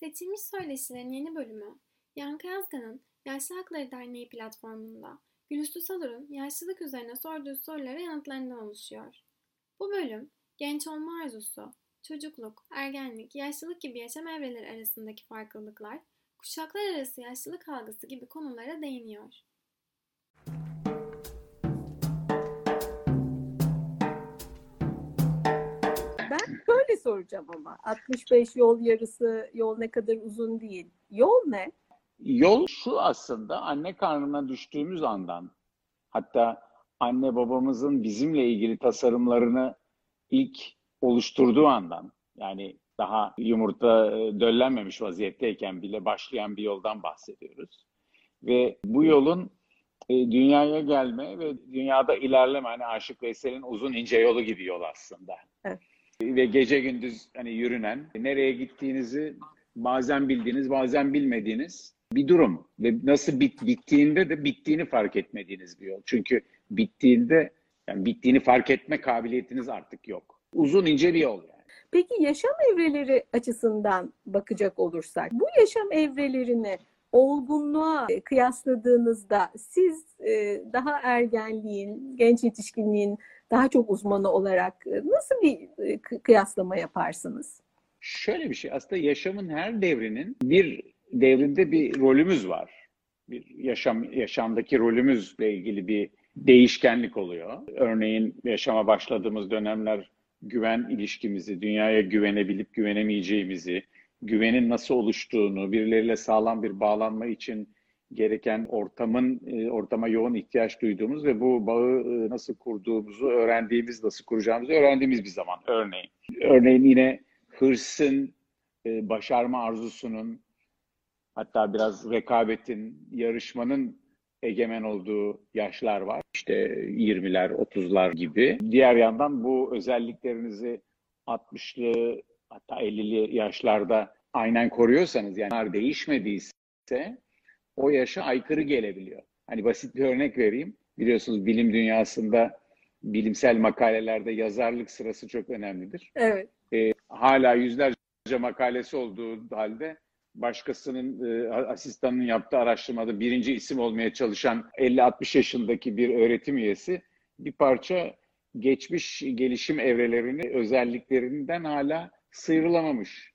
Seçilmiş Söyleşilerin yeni bölümü, Yankı Yazgan'ın Yaşlı Hakları Derneği platformunda Gülüstü Salur'un yaşlılık üzerine sorduğu sorulara yanıtlarından oluşuyor. Bu bölüm, genç olma arzusu, çocukluk, ergenlik, yaşlılık gibi yaşam evreleri arasındaki farklılıklar, kuşaklar arası yaşlılık algısı gibi konulara değiniyor. Böyle soracağım ama 65 yol yarısı yol ne kadar uzun değil. Yol ne? Yol şu aslında anne karnına düştüğümüz andan hatta anne babamızın bizimle ilgili tasarımlarını ilk oluşturduğu andan yani daha yumurta e, döllenmemiş vaziyetteyken bile başlayan bir yoldan bahsediyoruz. Ve bu yolun e, dünyaya gelme ve dünyada ilerleme hani Aşık Veysel'in uzun ince yolu gibi yol aslında. Evet. Ve gece gündüz hani yürünen, nereye gittiğinizi bazen bildiğiniz, bazen bilmediğiniz bir durum. Ve nasıl bit, bittiğinde de bittiğini fark etmediğiniz bir yol. Çünkü bittiğinde yani bittiğini fark etme kabiliyetiniz artık yok. Uzun ince bir yol yani. Peki yaşam evreleri açısından bakacak olursak bu yaşam evrelerini olgunluğa kıyasladığınızda siz daha ergenliğin, genç yetişkinliğin daha çok uzmanı olarak e, nasıl bir e, kıyaslama yaparsınız? Şöyle bir şey aslında yaşamın her devrinin bir devrinde bir rolümüz var. Bir yaşam yaşamdaki rolümüzle ilgili bir değişkenlik oluyor. Örneğin yaşama başladığımız dönemler güven ilişkimizi, dünyaya güvenebilip güvenemeyeceğimizi, güvenin nasıl oluştuğunu, birileriyle sağlam bir bağlanma için gereken ortamın e, ortama yoğun ihtiyaç duyduğumuz ve bu bağı e, nasıl kurduğumuzu öğrendiğimiz, nasıl kuracağımızı öğrendiğimiz bir zaman örneğin. Örneğin yine hırsın, e, başarma arzusunun, hatta biraz rekabetin, yarışmanın egemen olduğu yaşlar var. İşte 20'ler, 30'lar gibi. Diğer yandan bu özelliklerinizi 60'lı hatta 50'li yaşlarda aynen koruyorsanız yani değişmediyse o yaşa aykırı gelebiliyor. Hani basit bir örnek vereyim. Biliyorsunuz bilim dünyasında bilimsel makalelerde yazarlık sırası çok önemlidir. Evet. Ee, hala yüzlerce makalesi olduğu halde başkasının e, asistanının yaptığı araştırmada birinci isim olmaya çalışan 50-60 yaşındaki bir öğretim üyesi bir parça geçmiş gelişim evrelerini özelliklerinden hala sıyrılamamış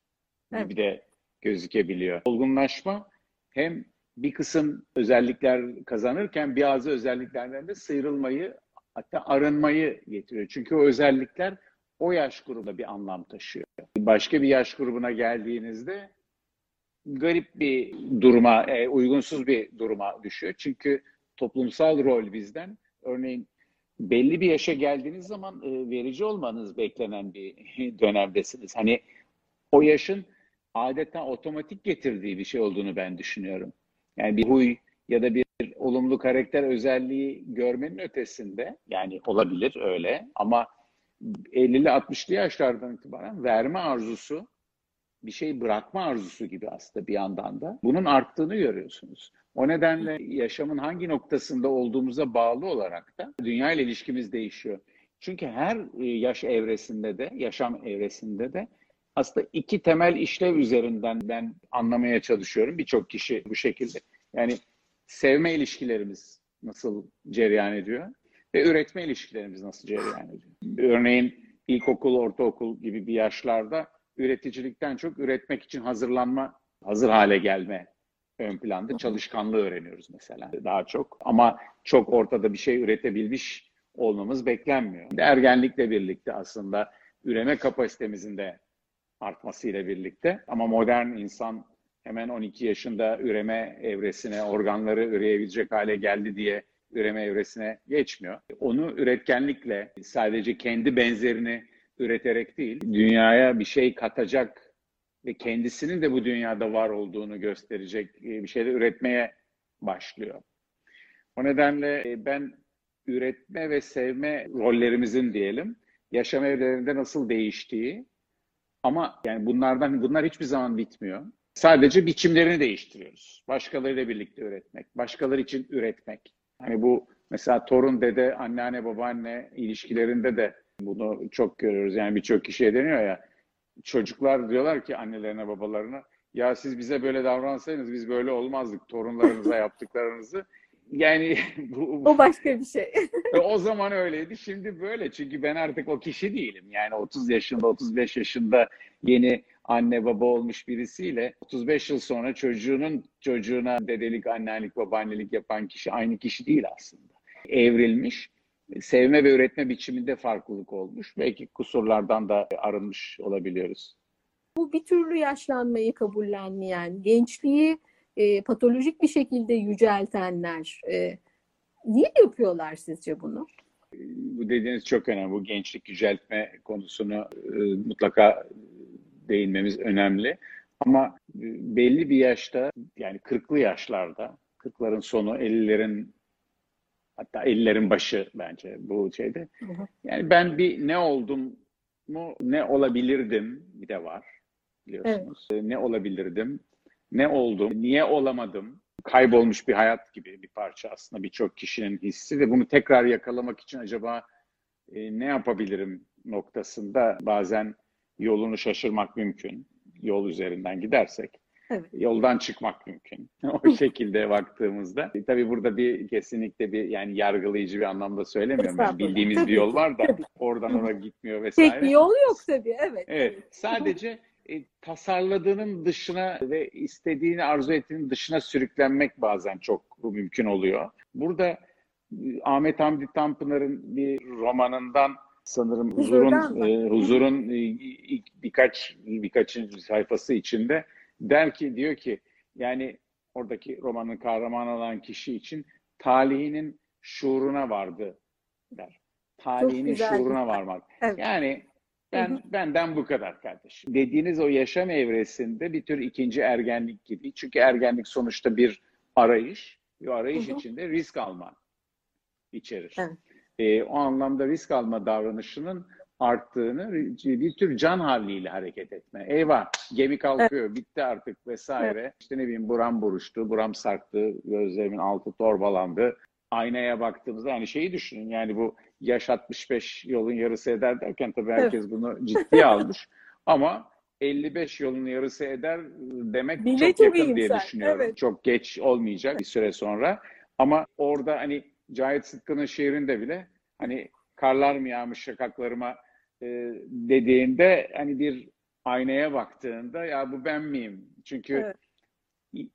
evet. gibi de gözükebiliyor. Olgunlaşma hem bir kısım özellikler kazanırken bazı özelliklerden de sıyrılmayı hatta arınmayı getiriyor. Çünkü o özellikler o yaş grubunda bir anlam taşıyor. Başka bir yaş grubuna geldiğinizde garip bir duruma, e, uygunsuz bir duruma düşüyor. Çünkü toplumsal rol bizden, örneğin belli bir yaşa geldiğiniz zaman e, verici olmanız beklenen bir dönemdesiniz. Hani o yaşın adeta otomatik getirdiği bir şey olduğunu ben düşünüyorum. Yani bir huy ya da bir olumlu karakter özelliği görmenin ötesinde yani olabilir öyle ama 50'li 60'lı yaşlardan itibaren verme arzusu bir şey bırakma arzusu gibi aslında bir yandan da bunun arttığını görüyorsunuz. O nedenle yaşamın hangi noktasında olduğumuza bağlı olarak da dünya ile ilişkimiz değişiyor. Çünkü her e, yaş evresinde de, yaşam evresinde de aslında iki temel işlev üzerinden ben anlamaya çalışıyorum. Birçok kişi bu şekilde. Yani sevme ilişkilerimiz nasıl cereyan ediyor ve üretme ilişkilerimiz nasıl cereyan ediyor. Örneğin ilkokul, ortaokul gibi bir yaşlarda üreticilikten çok üretmek için hazırlanma, hazır hale gelme ön planda. Çalışkanlığı öğreniyoruz mesela daha çok. Ama çok ortada bir şey üretebilmiş olmamız beklenmiyor. Ergenlikle birlikte aslında üreme kapasitemizin de artmasıyla birlikte ama modern insan hemen 12 yaşında üreme evresine, organları üreyebilecek hale geldi diye üreme evresine geçmiyor. Onu üretkenlikle sadece kendi benzerini üreterek değil, dünyaya bir şey katacak ve kendisinin de bu dünyada var olduğunu gösterecek e, bir şeyler üretmeye başlıyor. O nedenle e, ben üretme ve sevme rollerimizin diyelim yaşam evlerinde nasıl değiştiği ama yani bunlardan bunlar hiçbir zaman bitmiyor. Sadece biçimlerini değiştiriyoruz. Başkalarıyla birlikte üretmek, başkaları için üretmek. Hani bu mesela torun dede, anneanne, babaanne ilişkilerinde de bunu çok görüyoruz. Yani birçok kişiye deniyor ya çocuklar diyorlar ki annelerine babalarına ya siz bize böyle davransaydınız biz böyle olmazdık torunlarınıza yaptıklarınızı. Yani bu, O başka bir şey. e, o zaman öyleydi, şimdi böyle. Çünkü ben artık o kişi değilim. Yani 30 yaşında, 35 yaşında yeni anne baba olmuş birisiyle 35 yıl sonra çocuğunun çocuğuna dedelik, anneannelik, babaannelik yapan kişi aynı kişi değil aslında. Evrilmiş, sevme ve üretme biçiminde farklılık olmuş. Belki kusurlardan da arınmış olabiliyoruz. Bu bir türlü yaşlanmayı kabullenmeyen, gençliği e, patolojik bir şekilde yüceltenler e, niye yapıyorlar sizce bunu? Bu dediğiniz çok önemli. Bu gençlik yüceltme konusunu e, mutlaka değinmemiz önemli. Ama belli bir yaşta yani 40'lı yaşlarda, 40'ların sonu, 50'lerin hatta 50'lerin başı bence bu şeyde. Yani ben bir ne oldum mu, ne olabilirdim bir de var biliyorsunuz. Ne olabilirdim, ne oldum, niye olamadım? Kaybolmuş bir hayat gibi bir parça aslında birçok kişinin hissi ve bunu tekrar yakalamak için acaba e, ne yapabilirim noktasında bazen yolunu şaşırmak mümkün. Yol üzerinden gidersek. Evet. Yoldan çıkmak mümkün. o şekilde baktığımızda. E, tabii burada bir kesinlikle bir yani yargılayıcı bir anlamda söylemiyorum. Yani bildiğimiz Tabii bir yol var da oradan oraya gitmiyor vesaire. Tek bir yol yok tabii. Evet. Evet, sadece e, tasarladığının dışına ve istediğini arzu ettiğinin dışına sürüklenmek bazen çok mümkün oluyor. Burada e, Ahmet Hamdi Tanpınar'ın bir romanından sanırım huzurun e, huzurun e, ilk birkaç birkaçıncı sayfası içinde der ki diyor ki yani oradaki romanın kahramanı olan kişi için talihinin şuuruna vardı der. Talihinin şuuruna varmak. Evet. Yani ben Hı hı. benden bu kadar kardeşim. Dediğiniz o yaşam evresinde bir tür ikinci ergenlik gibi. Çünkü ergenlik sonuçta bir arayış. Bir arayış Hı hı. içinde risk alma içerir. Evet. Ee, o anlamda risk alma davranışının arttığını bir tür can havliyle hareket etme. Eyvah gemi kalkıyor bitti artık vesaire. İşte ne bileyim buram buruştu, buram sarktı, gözlerimin altı torbalandı. Aynaya baktığımızda yani şeyi düşünün yani bu yaş 65 yolun yarısı eder derken tabii herkes bunu ciddiye almış. Ama 55 yolun yarısı eder demek Bile çok yakın diye iyimser, düşünüyorum. evet. Çok geç olmayacak bir süre sonra. Ama orada hani Cahit Sıtkı'nın şiirinde bile hani karlar mı yağmış şakaklarıma e, dediğinde hani bir aynaya baktığında ya bu ben miyim? Çünkü Evet.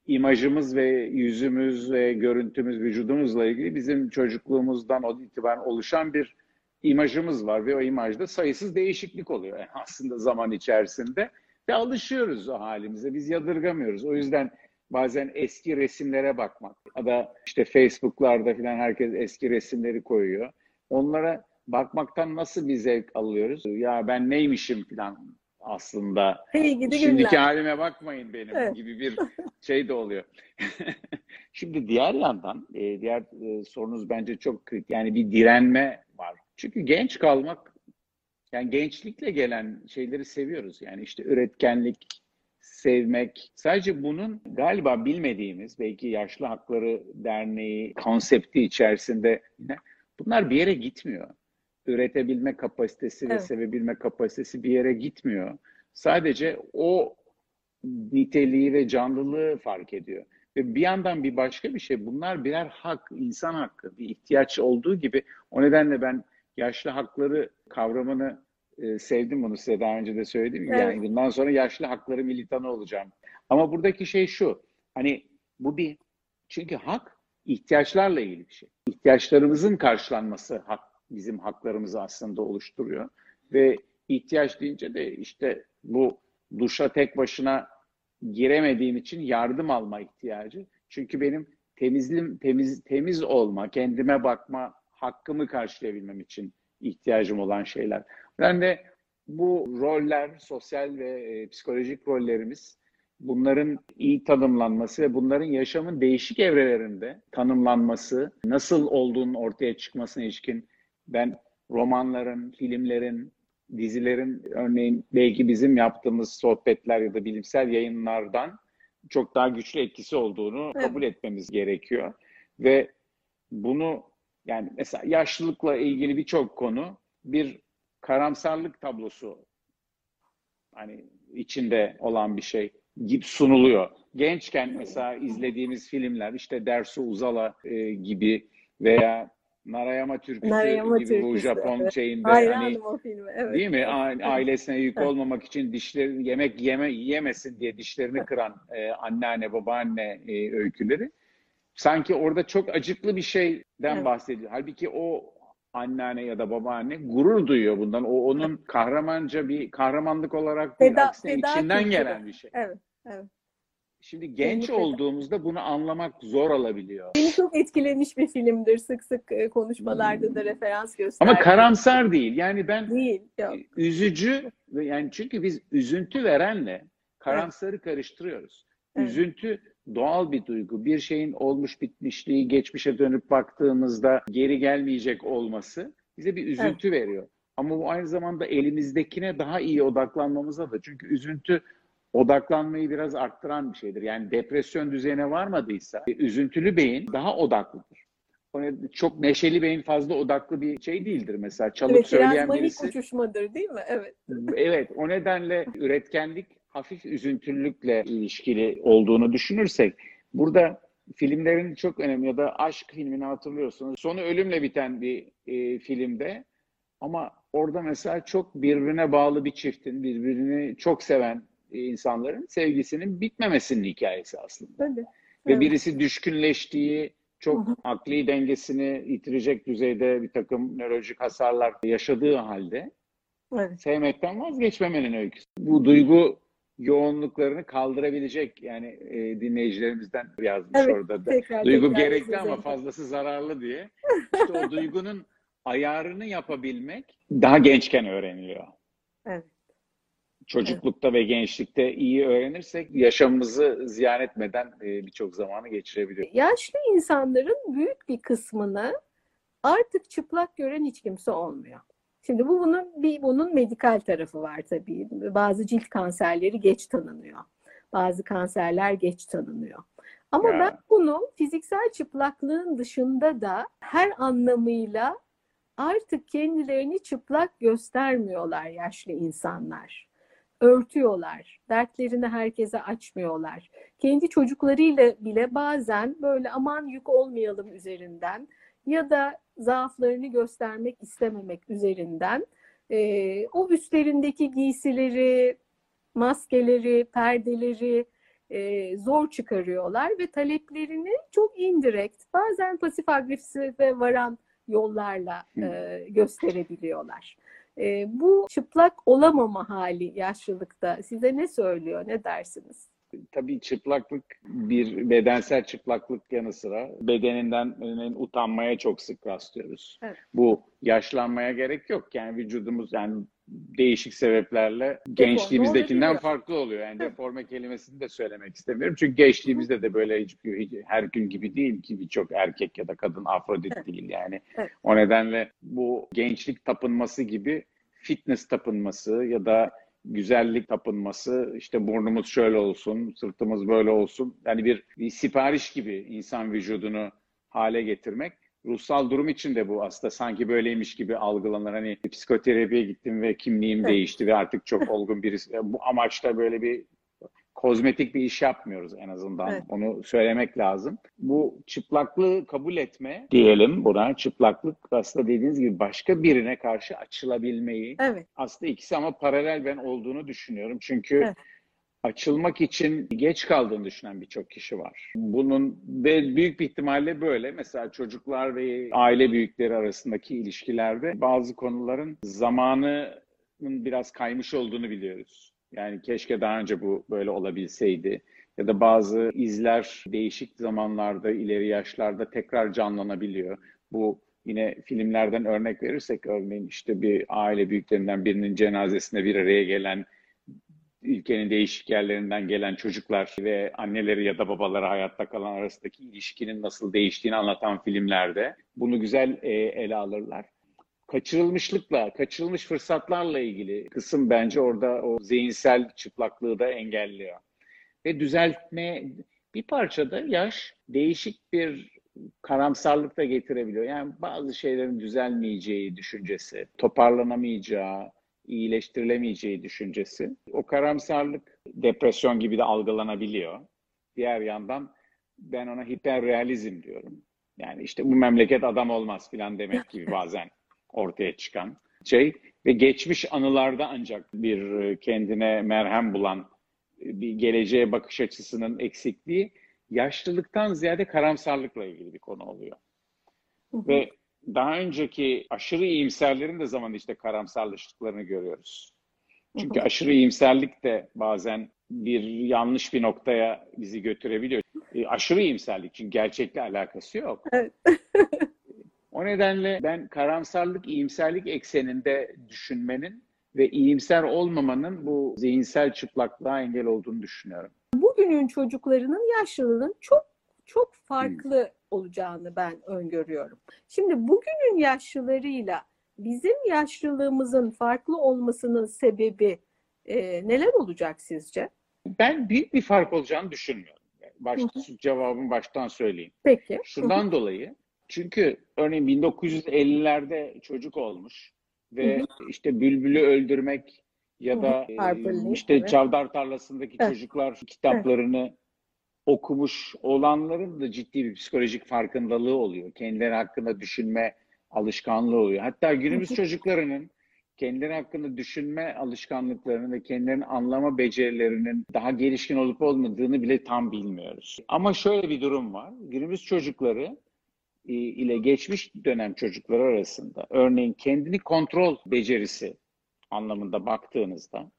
İmajımız ve yüzümüz ve görüntümüz vücudumuzla ilgili bizim çocukluğumuzdan o itibaren oluşan bir imajımız var ve o imajda sayısız değişiklik oluyor. Yani aslında zaman içerisinde ve alışıyoruz o halimize. Biz yadırgamıyoruz. O yüzden bazen eski resimlere bakmak ya da işte Facebook'larda falan herkes eski resimleri koyuyor. Onlara bakmaktan nasıl bir zevk alıyoruz? Ya ben neymişim falan aslında gidi Şimdiki günler. halime bakmayın benim Evet. gibi bir şey de oluyor. Şimdi diğer yandan e, diğer e, sorunuz bence çok kritik. Yani bir direnme var. Çünkü genç kalmak yani gençlikle gelen şeyleri seviyoruz. Yani işte üretkenlik, sevmek. Sadece bunun galiba bilmediğimiz belki Yaşlı Hakları Derneği konsepti içerisinde bunlar bir yere gitmiyor. Üretebilme kapasitesi ve Evet. sevebilme kapasitesi bir yere gitmiyor. Sadece o niteliği ve canlılığı fark ediyor. Ve bir yandan bir başka bir şey bunlar birer hak, insan hakkı, bir ihtiyaç olduğu gibi o nedenle ben yaşlı hakları kavramını e, sevdim bunu size daha önce de söyledim. Evet. Yani bundan sonra yaşlı hakları militanı olacağım. Ama buradaki şey şu. Hani bu bir çünkü hak ihtiyaçlarla ilgili bir şey. İhtiyaçlarımızın karşılanması hak bizim haklarımızı aslında oluşturuyor. Ve ihtiyaç deyince de işte bu duşa tek başına giremediğim için yardım alma ihtiyacı. Çünkü benim temizlim temiz temiz olma, kendime bakma hakkımı karşılayabilmem için ihtiyacım olan şeyler. Ben de bu roller, sosyal ve e, psikolojik rollerimiz bunların iyi tanımlanması ve bunların yaşamın değişik evrelerinde tanımlanması, nasıl olduğunun ortaya çıkmasına ilişkin ben romanların, filmlerin, dizilerin örneğin belki bizim yaptığımız sohbetler ya da bilimsel yayınlardan çok daha güçlü etkisi olduğunu Evet. kabul etmemiz gerekiyor. Ve bunu yani mesela yaşlılıkla ilgili birçok konu bir karamsarlık tablosu hani içinde olan bir şey gibi sunuluyor. Gençken mesela izlediğimiz filmler işte Dersu Uzala e, gibi veya Narayama Türküsü Narayama gibi bu Türküsü, Japon evet. şeyinde Hayranım hani o filme. Evet. değil mi? Ailesine yük olmamak için dişleri yemek yeme yemesin diye dişlerini kıran e, anneanne babaanne e, öyküleri. Sanki orada çok acıklı bir şeyden Evet. bahsediyor. Halbuki o anneanne ya da babaanne gurur duyuyor bundan. O onun kahramanca bir kahramanlık olarak değil, Feda- aksine feda içinden kültürü. gelen bir şey. Evet. Evet. Şimdi genç Kesinlikle. olduğumuzda bunu anlamak zor olabiliyor. Beni çok etkilemiş bir filmdir. Sık sık e, konuşmalarda da referans gösterdim. Ama karamsar değil. Yani ben Değil. Yok. üzücü yani çünkü biz üzüntü verenle karamsarı karıştırıyoruz. Evet. Üzüntü doğal bir duygu. Bir şeyin olmuş bitmişliği, geçmişe dönüp baktığımızda geri gelmeyecek olması bize bir üzüntü veriyor. Ama bu aynı zamanda elimizdekine daha iyi odaklanmamıza da. Çünkü üzüntü odaklanmayı biraz arttıran bir şeydir. Yani depresyon düzeyine varmadıysa üzüntülü beyin daha odaklıdır. Çok neşeli beyin fazla odaklı bir şey değildir mesela. Çalıp Evet, biraz söyleyen manik birisi. uçuşmadır değil mi? Evet. Evet, o nedenle üretkenlik hafif üzüntülükle ilişkili olduğunu düşünürsek burada filmlerin çok önemli ya da aşk filmini hatırlıyorsunuz. Sonu ölümle biten bir e, filmde ama orada mesela çok birbirine bağlı bir çiftin, birbirini çok seven e, insanların sevgisinin bitmemesinin hikayesi aslında. Tabii. Ve Evet. birisi düşkünleştiği, çok Hı hı. akli dengesini yitirecek düzeyde bir takım nörolojik hasarlar yaşadığı halde Evet. sevmekten vazgeçmemenin öyküsü. Bu duygu yoğunluklarını kaldırabilecek yani e, dinleyicilerimizden yazmış Evet, orada da. Tekrar Duygu tekrar gerekli ama fazlası zararlı diye. İşte o duygunun ayarını yapabilmek daha gençken öğreniliyor. Evet. Çocuklukta ve gençlikte iyi öğrenirsek yaşamımızı ziyan etmeden e, birçok zamanı geçirebiliyoruz. Yaşlı insanların büyük bir kısmını artık çıplak gören hiç kimse olmuyor. Şimdi bu bunun bir bunun medikal tarafı var tabii. Bazı cilt kanserleri geç tanınıyor. Bazı kanserler geç tanınıyor. Ama Ya. ben bunu fiziksel çıplaklığın dışında da her anlamıyla artık kendilerini çıplak göstermiyorlar yaşlı insanlar. Örtüyorlar. Dertlerini herkese açmıyorlar. Kendi çocuklarıyla bile bazen böyle aman yük olmayalım üzerinden ya da zaaflarını göstermek istememek üzerinden e, o üstlerindeki giysileri, maskeleri, perdeleri e, zor çıkarıyorlar ve taleplerini çok indirekt, bazen pasif agresife varan yollarla e, gösterebiliyorlar. E, bu çıplak olamama hali yaşlılıkta size ne söylüyor, ne dersiniz? Tabii çıplaklık bir bedensel çıplaklık yanı sıra bedeninden utanmaya çok sık rastlıyoruz. Evet. Bu yaşlanmaya gerek yok. Yani vücudumuz yani değişik sebeplerle gençliğimizdekinden farklı oluyor. Yani deforme kelimesini de söylemek istemiyorum. Çünkü gençliğimizde de böyle hiç, hiç- her gün gibi değil ki birçok erkek ya da kadın afrodit değil yani. Evet. O nedenle bu gençlik tapınması gibi fitness tapınması ya da güzellik tapınması, işte burnumuz şöyle olsun, sırtımız böyle olsun. Yani bir, bir sipariş gibi insan vücudunu hale getirmek. Ruhsal durum için de bu aslında sanki böyleymiş gibi algılanır. Hani psikoterapiye gittim ve kimliğim değişti ve artık çok olgun birisi. Bu amaçla böyle bir kozmetik bir iş yapmıyoruz en azından. Evet. Onu söylemek lazım. Bu çıplaklığı kabul etme diyelim buna. Çıplaklık aslında dediğiniz gibi başka birine karşı açılabilmeyi Evet, aslında ikisi ama paralel ben olduğunu düşünüyorum. Çünkü Evet. açılmak için geç kaldığını düşünen birçok kişi var. Bunun ve büyük bir ihtimalle böyle. Mesela çocuklar ve aile büyükleri arasındaki ilişkilerde bazı konuların zamanının biraz kaymış olduğunu biliyoruz. Yani keşke daha önce bu böyle olabilseydi. Ya da bazı izler değişik zamanlarda, ileri yaşlarda tekrar canlanabiliyor. Bu Yine filmlerden örnek verirsek örneğin işte bir aile büyüklerinden birinin cenazesine bir araya gelen ülkenin değişik yerlerinden gelen çocuklar ve anneleri ya da babaları hayatta kalan arasındaki ilişkinin nasıl değiştiğini anlatan filmlerde bunu güzel e, ele alırlar. Kaçırılmışlıkla, kaçırılmış fırsatlarla ilgili kısım bence orada o zihinsel çıplaklığı da engelliyor. Ve düzeltme bir parçada yaş değişik bir karamsarlık da getirebiliyor. Yani bazı şeylerin düzelmeyeceği düşüncesi, toparlanamayacağı, iyileştirilemeyeceği düşüncesi. O karamsarlık depresyon gibi de algılanabiliyor. Diğer yandan ben ona hiperrealizm diyorum. Yani işte bu memleket adam olmaz filan demek gibi bazen ortaya çıkan şey ve geçmiş anılarda ancak bir kendine merhem bulan bir geleceğe bakış açısının eksikliği yaşlılıktan ziyade karamsarlıkla ilgili bir konu oluyor. Hı hı. Ve daha önceki aşırı iyimserlerin de zaman işte karamsarlaştıklarını görüyoruz. Çünkü aşırı iyimserlik de bazen bir yanlış bir noktaya bizi götürebiliyor. E, aşırı iyimserlik çünkü gerçekle alakası yok. Evet. o nedenle ben karamsarlık, iyimserlik ekseninde düşünmenin ve iyimser olmamanın bu zihinsel çıplaklığa engel olduğunu düşünüyorum. Bugünün çocuklarının yaşlılığının çok çok farklı hmm. olacağını ben öngörüyorum. Şimdi bugünün yaşlılarıyla bizim yaşlılığımızın farklı olmasının sebebi e, neler olacak sizce? Ben büyük bir fark olacağını düşünmüyorum. Baş, cevabımı baştan söyleyeyim. Peki. Şundan dolayı çünkü örneğin 1950'lerde çocuk olmuş ve hı hı. işte bülbülü öldürmek ya da e, işte evet. çavdar tarlasındaki evet. çocuklar kitaplarını evet. okumuş olanların da ciddi bir psikolojik farkındalığı oluyor. Kendileri hakkında düşünme alışkanlığı oluyor. Hatta günümüz hı hı. çocuklarının kendileri hakkında düşünme alışkanlıklarını ve kendilerini anlama becerilerinin daha gelişkin olup olmadığını bile tam bilmiyoruz. Ama şöyle bir durum var. Günümüz çocukları ile geçmiş dönem çocukları arasında örneğin kendini kontrol becerisi anlamında baktığınızda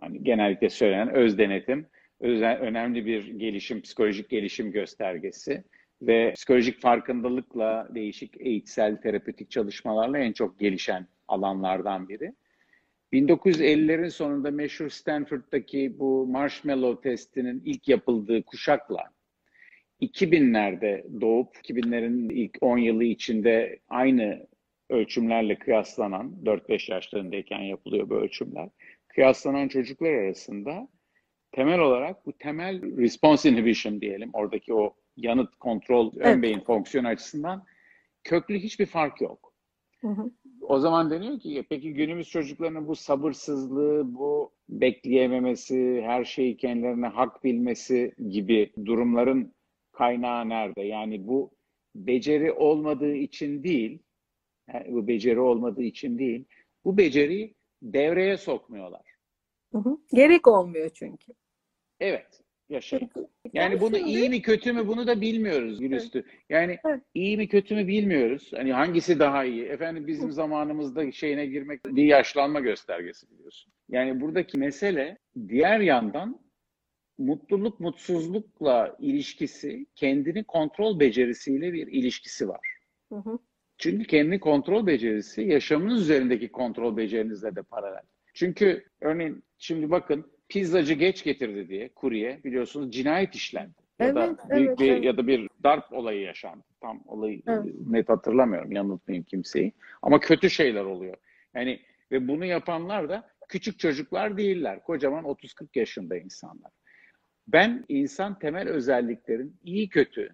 hani genellikle söylenen öz denetim özel, önemli bir gelişim, psikolojik gelişim göstergesi ve psikolojik farkındalıkla değişik eğitsel terapötik çalışmalarla en çok gelişen alanlardan biri. 1950'lerin sonunda meşhur Stanford'daki bu marshmallow testinin ilk yapıldığı kuşakla 2000'lerde doğup 2000'lerin ilk 10 yılı içinde aynı ölçümlerle kıyaslanan 4-5 yaşlarındayken yapılıyor bu ölçümler. Kıyaslanan çocuklar arasında temel olarak bu temel response inhibition diyelim oradaki o yanıt kontrol evet. ön beyin fonksiyonu açısından köklü hiçbir fark yok. Hı hı. O zaman deniyor ki peki günümüz çocuklarının bu sabırsızlığı, bu bekleyememesi, her şeyi kendilerine hak bilmesi gibi durumların kaynağı nerede? Yani bu beceri olmadığı için değil, yani bu beceri olmadığı için değil, bu beceriyi devreye sokmuyorlar. Hı hı. Gerek olmuyor çünkü. Evet yaşayın. Yani bunu iyi mi kötü mü bunu da bilmiyoruz Gülüstü. Yani iyi mi kötü mü bilmiyoruz. Hani hangisi daha iyi? Efendim bizim zamanımızda şeyine girmek bir yaşlanma göstergesi biliyorsun. Yani buradaki mesele diğer yandan mutluluk mutsuzlukla ilişkisi kendini kontrol becerisiyle bir ilişkisi var. Hı hı. Çünkü kendi kontrol becerisi yaşamınız üzerindeki kontrol becerinizle de paralel. Çünkü örneğin şimdi bakın pizzacı geç getirdi diye kurye biliyorsunuz cinayet işlendi. Ya evet, da büyük evet, bir evet. ya da bir darp olayı yaşandı. Tam olayı evet. net hatırlamıyorum. Yanıltmayayım kimseyi. Ama kötü şeyler oluyor. Yani ve bunu yapanlar da küçük çocuklar değiller. Kocaman 30-40 yaşında insanlar. Ben insan temel özelliklerin iyi kötü,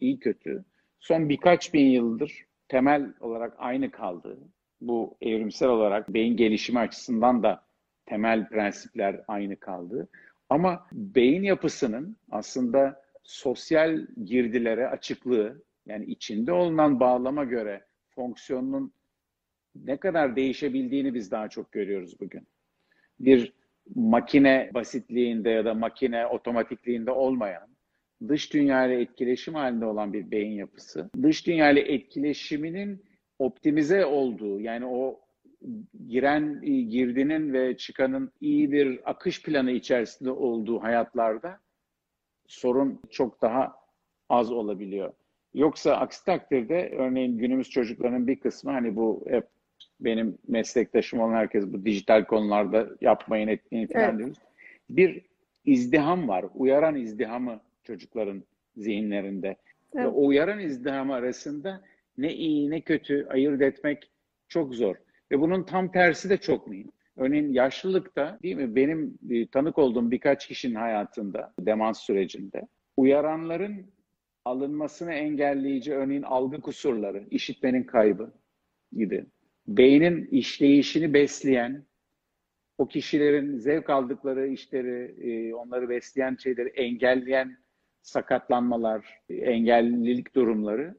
iyi kötü son birkaç bin yıldır temel olarak aynı kaldığı, bu evrimsel olarak beyin gelişimi açısından da temel prensipler aynı kaldı. Ama beyin yapısının aslında sosyal girdilere açıklığı, yani içinde olunan bağlama göre fonksiyonunun ne kadar değişebildiğini biz daha çok görüyoruz bugün. Bir makine basitliğinde ya da makine otomatikliğinde olmayan, dış dünya ile etkileşim halinde olan bir beyin yapısı, dış dünya ile etkileşiminin optimize olduğu, yani o giren girdinin ve çıkanın iyi bir akış planı içerisinde olduğu hayatlarda sorun çok daha az olabiliyor. Yoksa aksi takdirde örneğin günümüz çocuklarının bir kısmı hani bu hep benim meslektaşım olan herkes bu dijital konularda yapmayın etmeyin falan evet. diyoruz. Bir izdiham var. Uyaran izdihamı çocukların zihinlerinde. Evet. Ve o uyaran izdiham arasında ne iyi ne kötü ayırt etmek çok zor. Ve bunun tam tersi de çok mühim. Örneğin yaşlılıkta değil mi benim e, tanık olduğum birkaç kişinin hayatında demans sürecinde uyaranların alınmasını engelleyici örneğin algı kusurları, işitmenin kaybı gibi beynin işleyişini besleyen o kişilerin zevk aldıkları işleri, e, onları besleyen şeyleri engelleyen sakatlanmalar, engellilik durumları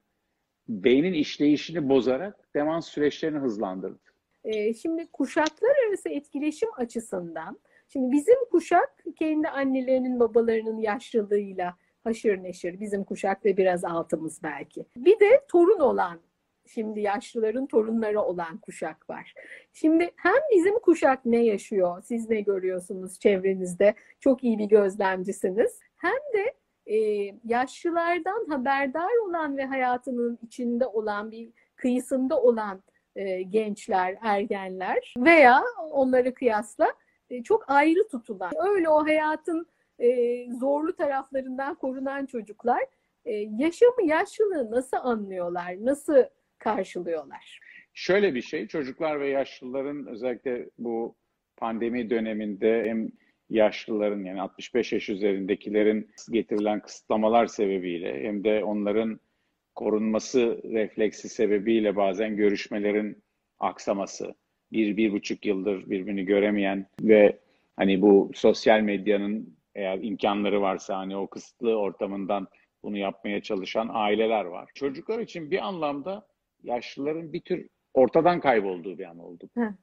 beynin işleyişini bozarak demans süreçlerini hızlandırdı. Ee, şimdi kuşaklar arası etkileşim açısından, şimdi bizim kuşak kendi annelerinin babalarının yaşlılığıyla haşır neşir, bizim kuşak ve biraz altımız belki. Bir de torun olan, şimdi yaşlıların torunları olan kuşak var. Şimdi hem bizim kuşak ne yaşıyor, siz ne görüyorsunuz çevrenizde, çok iyi bir gözlemcisiniz. Hem de e, yaşlılardan haberdar olan ve hayatının içinde olan bir kıyısında olan e, gençler, ergenler veya onları kıyasla e, çok ayrı tutulan, öyle o hayatın e, zorlu taraflarından korunan çocuklar e, yaşamı, yaşlılığı nasıl anlıyorlar, nasıl karşılıyorlar? Şöyle bir şey, çocuklar ve yaşlıların özellikle bu pandemi döneminde hem yaşlıların yani 65 yaş üzerindekilerin getirilen kısıtlamalar sebebiyle hem de onların korunması refleksi sebebiyle bazen görüşmelerin aksaması, bir, bir buçuk yıldır birbirini göremeyen ve hani bu sosyal medyanın eğer imkanları varsa hani o kısıtlı ortamından bunu yapmaya çalışan aileler var. Çocuklar için bir anlamda yaşlıların bir tür ortadan kaybolduğu bir an oldu. Hı.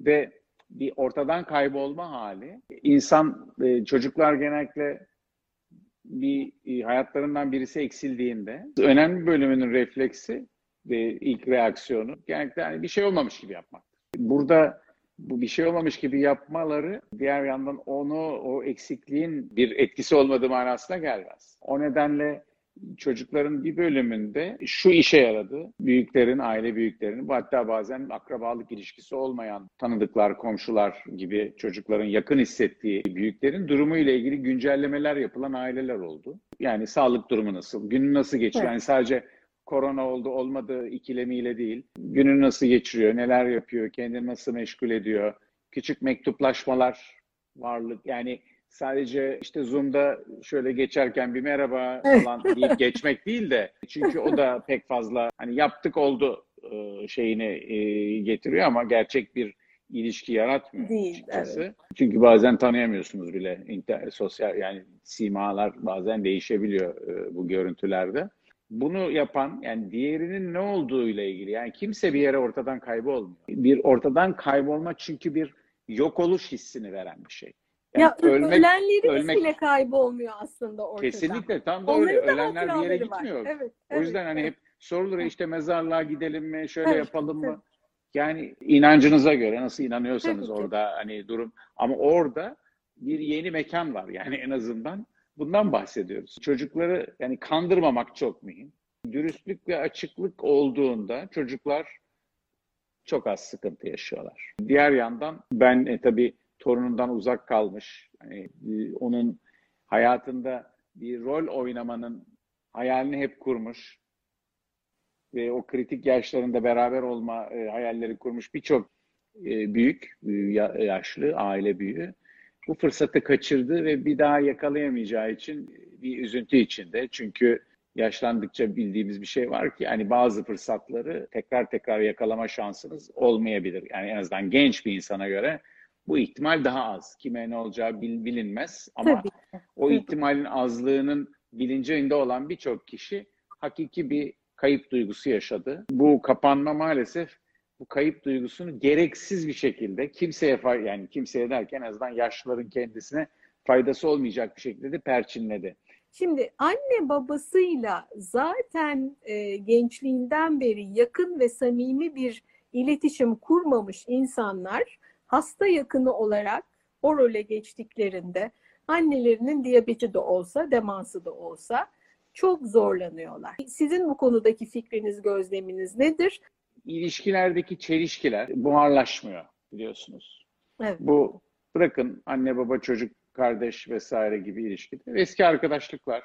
Ve bir ortadan kaybolma hali. İnsan, e, çocuklar genellikle bir e, hayatlarından birisi eksildiğinde önemli bölümünün refleksi ve ilk reaksiyonu genellikle hani bir şey olmamış gibi yapmaktır. Burada bu bir şey olmamış gibi yapmaları diğer yandan onu o eksikliğin bir etkisi olmadığı manasına gelmez. O nedenle çocukların bir bölümünde şu işe yaradı. Büyüklerin, aile büyüklerinin, hatta bazen akrabalık ilişkisi olmayan tanıdıklar, komşular gibi çocukların yakın hissettiği büyüklerin durumu ile ilgili güncellemeler yapılan aileler oldu. Yani sağlık durumu nasıl, günü nasıl geçiyor? Evet. Yani sadece korona oldu olmadı ikilemiyle değil. Günü nasıl geçiriyor, neler yapıyor, kendini nasıl meşgul ediyor? Küçük mektuplaşmalar, varlık yani sadece işte Zoom'da şöyle geçerken bir merhaba falan deyip geçmek değil de çünkü o da pek fazla hani yaptık oldu e, şeyini e, getiriyor ama gerçek bir ilişki yaratmıyor Değil, açıkçası. Çünkü bazen tanıyamıyorsunuz bile internet, sosyal yani simalar bazen değişebiliyor e, bu görüntülerde. Bunu yapan yani diğerinin ne olduğu ile ilgili yani kimse bir yere ortadan kaybolmuyor. Bir ortadan kaybolma çünkü bir yok oluş hissini veren bir şey. Yani ya ölmek- ölenlerimiz ölmek- bile kaybolmuyor aslında ortadan. Kesinlikle tam da öyle. Ölenler bir yere hatıraları var. gitmiyor. Evet, O evet, yüzden hani evet. hep sorulur işte mezarlığa gidelim mi, şöyle Evet, yapalım evet. mı? Yani inancınıza göre nasıl inanıyorsanız ki. orada hani durum ama orada bir yeni mekan var yani en azından bundan bahsediyoruz. Çocukları yani kandırmamak çok mühim. Dürüstlük ve açıklık olduğunda çocuklar çok az sıkıntı yaşıyorlar. Diğer yandan ben e, tabii torunundan uzak kalmış, hani, e, onun hayatında bir rol oynamanın hayalini hep kurmuş ve o kritik yaşlarında beraber olma e, hayalleri kurmuş birçok e, büyük, e, ya- yaşlı aile büyüğü bu fırsatı kaçırdı ve bir daha yakalayamayacağı için bir üzüntü içinde. Çünkü yaşlandıkça bildiğimiz bir şey var ki hani bazı fırsatları tekrar tekrar yakalama şansınız olmayabilir. Yani en azından genç bir insana göre bu ihtimal daha az. Kime ne olacağı bil- bilinmez ama Tabii. o ihtimalin azlığının bilincinde olan birçok kişi hakiki bir kayıp duygusu yaşadı. Bu kapanma maalesef bu kayıp duygusunu gereksiz bir şekilde kimseye yani kimseye derken en azından yaşlıların kendisine faydası olmayacak bir şekilde de perçinledi. Şimdi anne babasıyla zaten e, gençliğinden beri yakın ve samimi bir iletişim kurmamış insanlar hasta yakını olarak o role geçtiklerinde annelerinin diyabeti de olsa, demansı da olsa çok zorlanıyorlar. Sizin bu konudaki fikriniz, gözleminiz nedir? İlişkilerdeki çelişkiler buharlaşmıyor biliyorsunuz. Evet. Bu bırakın anne baba çocuk kardeş vesaire gibi ilişkide eski arkadaşlıklar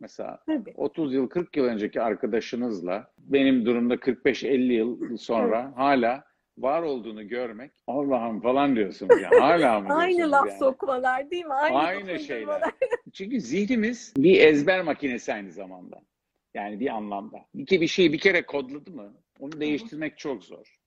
mesela Tabii. 30 yıl 40 yıl önceki arkadaşınızla benim durumda 45-50 yıl sonra hala var olduğunu görmek Allah'ım falan diyorsunuz ya hala mı Aynı laf yani? sokmalar değil mi? Aynı, Aynı şeyler. Çünkü zihnimiz bir ezber makinesi aynı zamanda. Yani bir anlamda. Bir, ke- bir şeyi bir kere kodladı mı onu değiştirmek çok zor.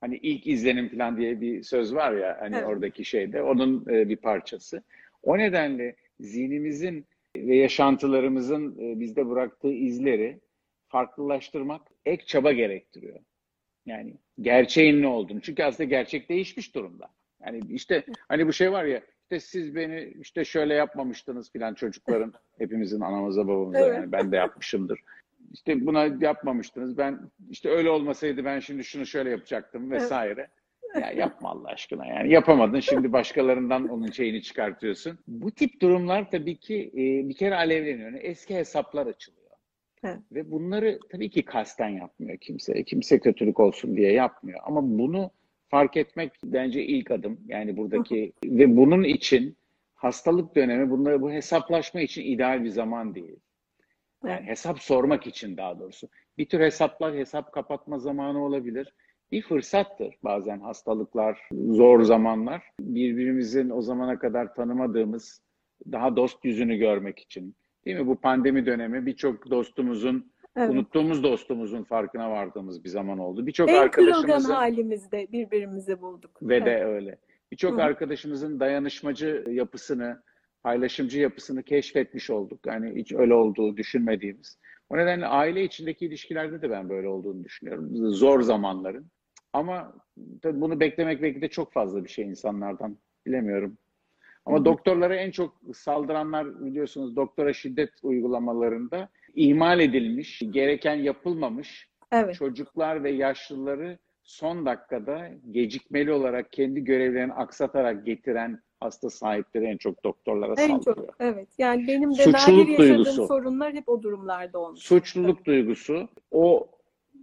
Hani ilk izlenim falan diye bir söz var ya hani Evet. oradaki şeyde onun e, bir parçası. O nedenle zihnimizin ve yaşantılarımızın e, bizde bıraktığı izleri farklılaştırmak ek çaba gerektiriyor. Yani gerçeğin ne olduğunu. Çünkü aslında gerçek değişmiş durumda. Yani işte hani bu şey var ya işte siz beni işte şöyle yapmamıştınız filan çocukların hepimizin anamıza babamıza Evet. yani ben de yapmışımdır. İşte buna yapmamıştınız. Ben işte öyle olmasaydı ben şimdi şunu şöyle yapacaktım vesaire. Ya yapma Allah aşkına yani yapamadın şimdi başkalarından onun şeyini çıkartıyorsun. Bu tip durumlar tabii ki e, bir kere alevleniyor. Yani eski hesaplar açılıyor. Evet. Ve bunları tabii ki kasten yapmıyor kimse. Kimse kötülük olsun diye yapmıyor. Ama bunu fark etmek bence ilk adım. Yani buradaki ve bunun için hastalık dönemi bunları bu hesaplaşma için ideal bir zaman değil. Yani Evet. hesap sormak için daha doğrusu. Bir tür hesaplar hesap kapatma zamanı olabilir. Bir fırsattır bazen hastalıklar, zor zamanlar. Birbirimizin o zamana kadar tanımadığımız daha dost yüzünü görmek için. Değil mi? Bu pandemi dönemi birçok dostumuzun, Evet. unuttuğumuz dostumuzun farkına vardığımız bir zaman oldu. Birçok arkadaşımızın halimizde birbirimizi bulduk. ve Evet. de öyle. Birçok arkadaşımızın dayanışmacı yapısını, paylaşımcı yapısını keşfetmiş olduk. Yani hiç öyle olduğu düşünmediğimiz. O nedenle aile içindeki ilişkilerde de ben böyle olduğunu düşünüyorum. Zor zamanların. Ama tabii bunu beklemek belki de çok fazla bir şey insanlardan. Bilemiyorum. Ama doktorlara en çok saldıranlar biliyorsunuz doktora şiddet uygulamalarında ihmal edilmiş, gereken yapılmamış Evet. çocuklar ve yaşlıları son dakikada gecikmeli olarak kendi görevlerini aksatarak getiren hasta sahipleri en çok doktorlara En saldırıyor. çok evet. Yani benim de Suçluluk nadir yaşadığım duygusu. sorunlar hep o durumlarda olmuş. Suçluluk duygusu, o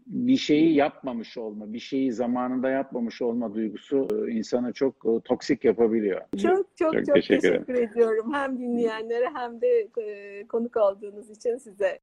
bir şeyi yapmamış olma, bir şeyi zamanında yapmamış olma duygusu e, insanı çok e, toksik yapabiliyor. Çok çok Çok çok teşekkür teşekkür ediyorum hem dinleyenlere hem de e, konuk olduğunuz için size.